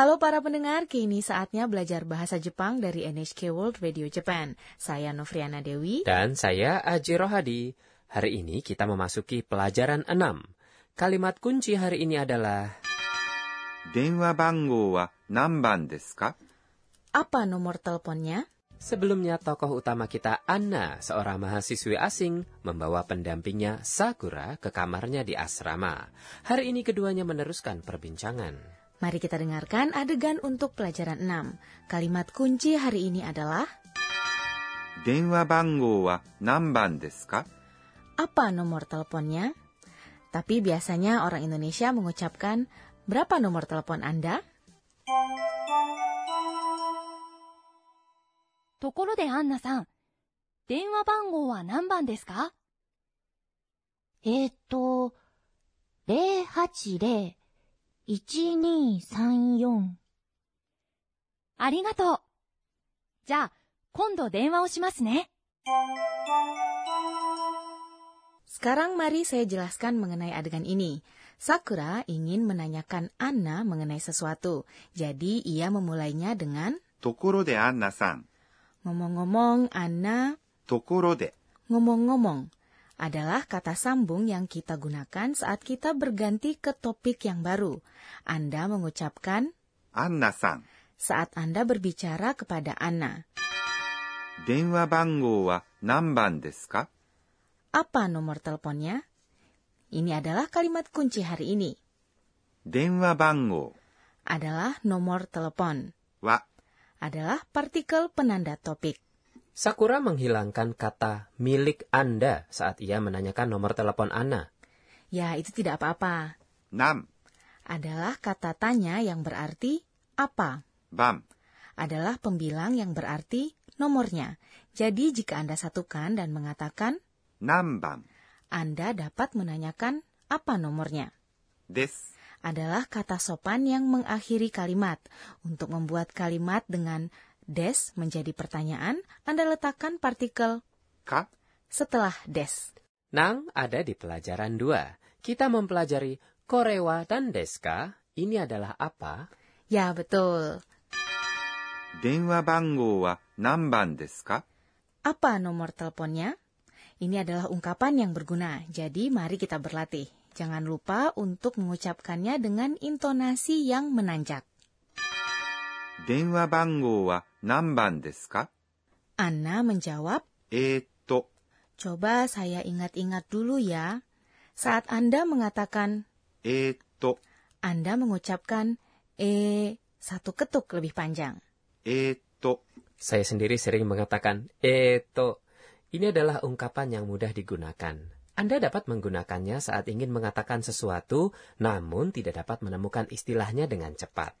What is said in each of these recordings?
Halo para pendengar, kini saatnya belajar bahasa Jepang dari NHK World Radio Japan. Saya Novriana Dewi. Dan saya Aji Rohadi. Hari ini kita memasuki pelajaran 6. Kalimat kunci hari ini adalah... Denwa banggo wa? Apa nomor teleponnya? Sebelumnya tokoh utama kita Anna, seorang mahasiswi asing, membawa pendampingnya Sakura ke kamarnya di asrama. Hari ini keduanya meneruskan perbincangan. Mari kita dengarkan adegan untuk pelajaran 6. Kalimat kunci hari ini adalah Apa nomor teleponnya? Tapi biasanya orang Indonesia mengucapkan berapa nomor telepon Anda? ところでアンナさん、電話番号は何番ですかえっ、ー、と、080 1234ありがとう。じゃあ、今度電話をしますね。Sekarang mari saya jelaskan mengenai adegan ini. Sakura ingin menanyakan Anna mengenai sesuatu. Jadi ia memulainya dengan ところで Anna-san. Ngomong-ngomong Anna. ところで Ngomong-ngomong adalah kata sambung yang kita gunakan saat kita berganti ke topik yang baru. Anda mengucapkan Anna-san saat Anda berbicara kepada Anna. Denwa banggo wa nanban desu ka? Apa nomor teleponnya? Ini adalah kalimat kunci hari ini. Denwa banggo adalah nomor telepon. Wa adalah partikel penanda topik. Sakura menghilangkan kata milik Anda saat ia menanyakan nomor telepon Anna. Ya, itu tidak apa-apa. Nam. Adalah kata tanya yang berarti apa. Bam. Adalah pembilang yang berarti nomornya. Jadi, jika Anda satukan dan mengatakan Nam bam. Anda dapat menanyakan apa nomornya. This Adalah kata sopan yang mengakhiri kalimat untuk membuat kalimat dengan des menjadi pertanyaan, Anda letakkan partikel ka setelah des. Nang ada di pelajaran dua. Kita mempelajari korewa dan deska. Ini adalah apa? Ya, betul. Denwa banggo wa namban deska? Apa nomor teleponnya? Ini adalah ungkapan yang berguna, jadi mari kita berlatih. Jangan lupa untuk mengucapkannya dengan intonasi yang menanjak. Denwa banggo wa desu? Anna menjawab, Eto. Coba saya ingat-ingat dulu ya. Saat Anda mengatakan Eto, Anda mengucapkan E satu ketuk lebih panjang. Eto. Saya sendiri sering mengatakan Eto. Ini adalah ungkapan yang mudah digunakan. Anda dapat menggunakannya saat ingin mengatakan sesuatu, namun tidak dapat menemukan istilahnya dengan cepat.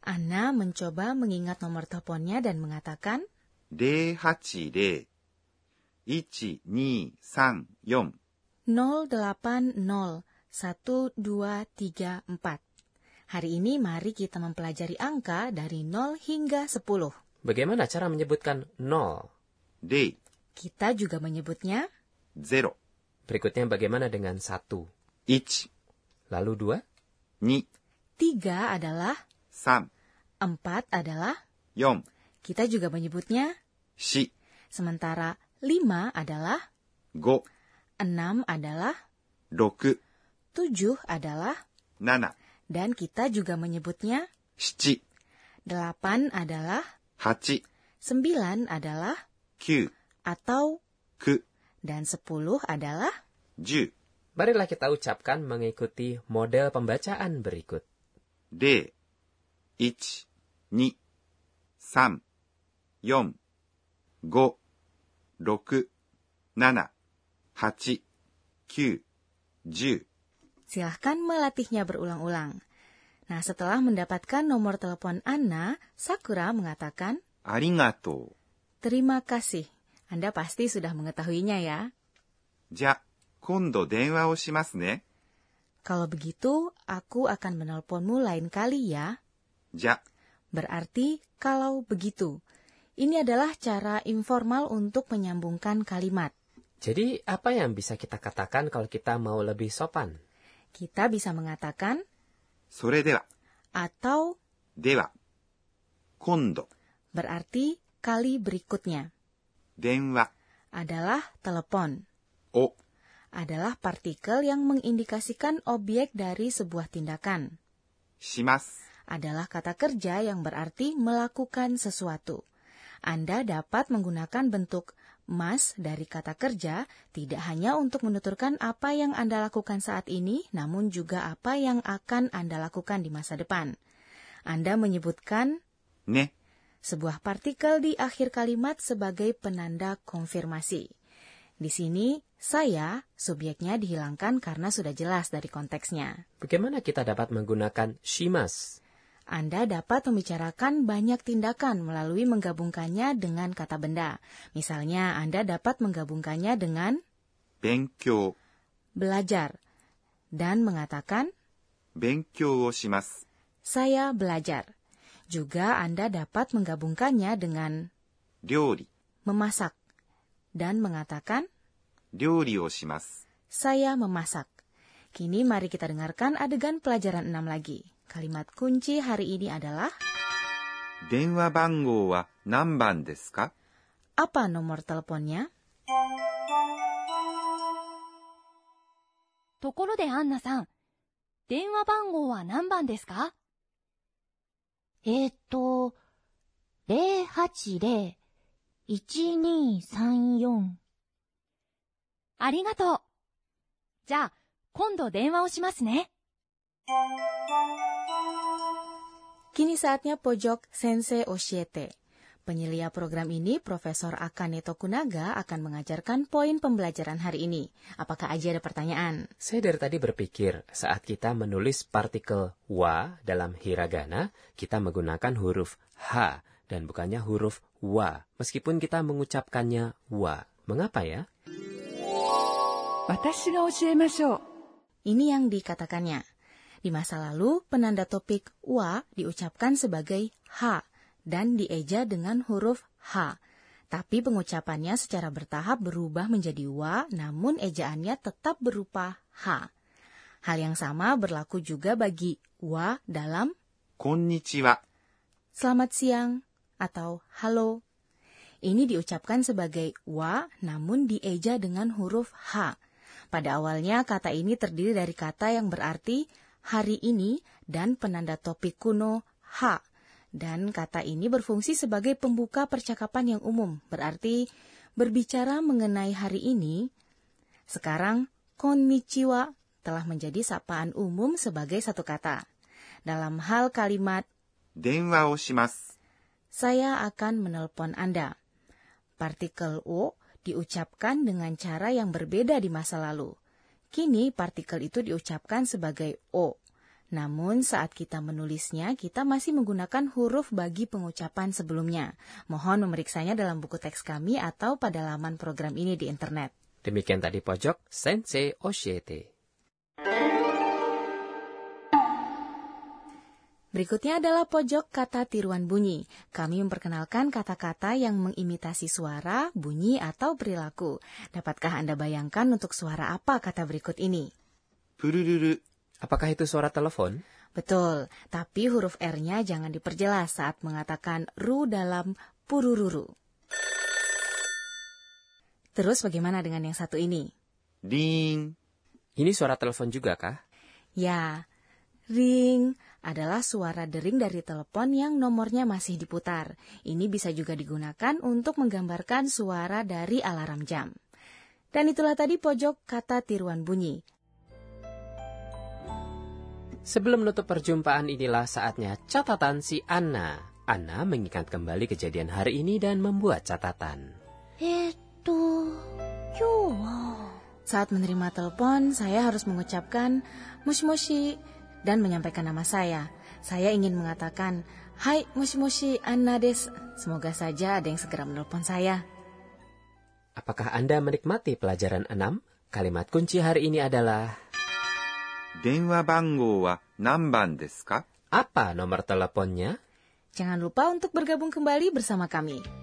Anna mencoba mengingat nomor teleponnya dan mengatakan, 080-1234 0801234. Hari ini mari kita mempelajari angka dari 0 hingga 10. Bagaimana cara menyebutkan nol? 0、Kita juga menyebutnya 0、Berikutnya bagaimana dengan satu? 1、Lalu dua? 2、3 adalah, 3、4 adalah, 4、kita juga menyebutnya, 4、sementara 5 adalah, 5、6 adalah, 6、7 adalah, 7、dan kita juga menyebutnya 7、8 adalah, 8、9 adalah, 9、atau, 9、dan 10 adalah, 10、Marilah kita ucapkan mengikuti model pembacaan berikut. 0、Silahkan melatihnya berulang-ulang. Nah, setelah mendapatkan nomor telepon Anna, Sakura mengatakan, Arigato. Terima kasih. Anda pasti sudah mengetahuinya ya. Ja, kondo denwa o shimasu ne. Kalau begitu, aku akan menelponmu lain kali ya. Ja. Berarti kalau begitu. Ini adalah cara informal untuk menyambungkan kalimat. Jadi, apa yang bisa kita katakan kalau kita mau lebih sopan? Kita bisa mengatakan Sore atau dewa kondo. Berarti kali berikutnya. Denwa adalah telepon. O adalah partikel yang mengindikasikan objek dari sebuah tindakan. Shimasu adalah kata kerja yang berarti melakukan sesuatu. Anda dapat menggunakan bentuk mas dari kata kerja tidak hanya untuk menuturkan apa yang Anda lakukan saat ini, namun juga apa yang akan Anda lakukan di masa depan. Anda menyebutkan ね、sebuah partikel di akhir kalimat sebagai penanda konfirmasi. Di sini, saya, subjeknya dihilangkan karena sudah jelas dari konteksnya. Bagaimana kita dapat menggunakan shimas? Anda dapat membicarakan banyak tindakan melalui menggabungkannya dengan kata benda. Misalnya, Anda dapat menggabungkannya dengan Benkyo. Belajar dan mengatakan Benkyo wo shimasu. Saya belajar. Juga Anda dapat menggabungkannya dengan Ryori. Memasak dan mengatakan wo shimasu. Saya memasak. Kini mari kita dengarkan adegan pelajaran 6 lagi. Kalimat kunci hari ini adalah 電話番号は何番ですか apa nomor teleponnya? ところでアンナさん、電話番号は何番ですかえーっと、080-1234。ありがとう。じゃあ、 今度電話をしますね。 Kini saatnya pojok Sensei Oshiete. Penyelia program ini, Profesor Akane Tokunaga akan mengajarkan poin pembelajaran hari ini. Apakah aja ada pertanyaan? Saya dari tadi berpikir, saat kita menulis partikel wa dalam hiragana, kita menggunakan huruf h dan bukannya huruf wa, meskipun kita mengucapkannya wa. Mengapa ya? 私が教えましょう。 ini yang dikatakannya. Di masa lalu, penanda topik wa diucapkan sebagai ha dan dieja dengan huruf h. Tapi pengucapannya secara bertahap berubah menjadi wa, namun ejaannya tetap berupa h. Hal yang sama berlaku juga bagi wa dalam konnichiwa. Selamat siang atau halo. Ini diucapkan sebagai wa namun dieja dengan huruf h. Pada awalnya kata ini terdiri dari kata yang berarti hari ini dan penanda topik kuno H. Dan kata ini berfungsi sebagai pembuka percakapan yang umum, berarti berbicara mengenai hari ini. Sekarang, konnichiwa telah menjadi sapaan umum sebagai satu kata. Dalam hal kalimat. Saya akan menelpon Anda. Partikel o diucapkan dengan cara yang berbeda di masa lalu. Kini partikel itu diucapkan sebagai O. Namun saat kita menulisnya, kita masih menggunakan huruf bagi pengucapan sebelumnya. Mohon memeriksanya dalam buku teks kami atau pada laman program ini di internet. Demikian tadi pojok Sensei Oshiete. Berikutnya adalah pojok kata tiruan bunyi. Kami memperkenalkan kata-kata yang mengimitasi suara, bunyi, atau perilaku. Dapatkah Anda bayangkan untuk suara apa kata berikut ini? Bururu. Apakah itu suara telepon? Betul, tapi huruf R-nya jangan diperjelas saat mengatakan ru dalam purururu. Terus bagaimana dengan yang satu ini? Ding. Ini suara telepon juga kah? Ya, Ring adalah suara dering dari telepon yang nomornya masih diputar. Ini bisa juga digunakan untuk menggambarkan suara dari alarm jam. Dan itulah tadi pojok kata tiruan bunyi. Sebelum menutup perjumpaan inilah saatnya catatan si Anna. Anna mengingat kembali kejadian hari ini dan membuat catatan. Itu cuma Saat menerima telepon, saya harus mengucapkan mush-mushi dan menyampaikan nama saya. Saya ingin mengatakan, Hai Mushi-Mushi Anades, semoga saja ada yang segera menelpon saya. Apakah Anda menikmati pelajaran 6? Kalimat kunci hari ini adalah... Denwa banggo wa? Apa nomor teleponnya? Jangan lupa untuk bergabung kembali bersama kami.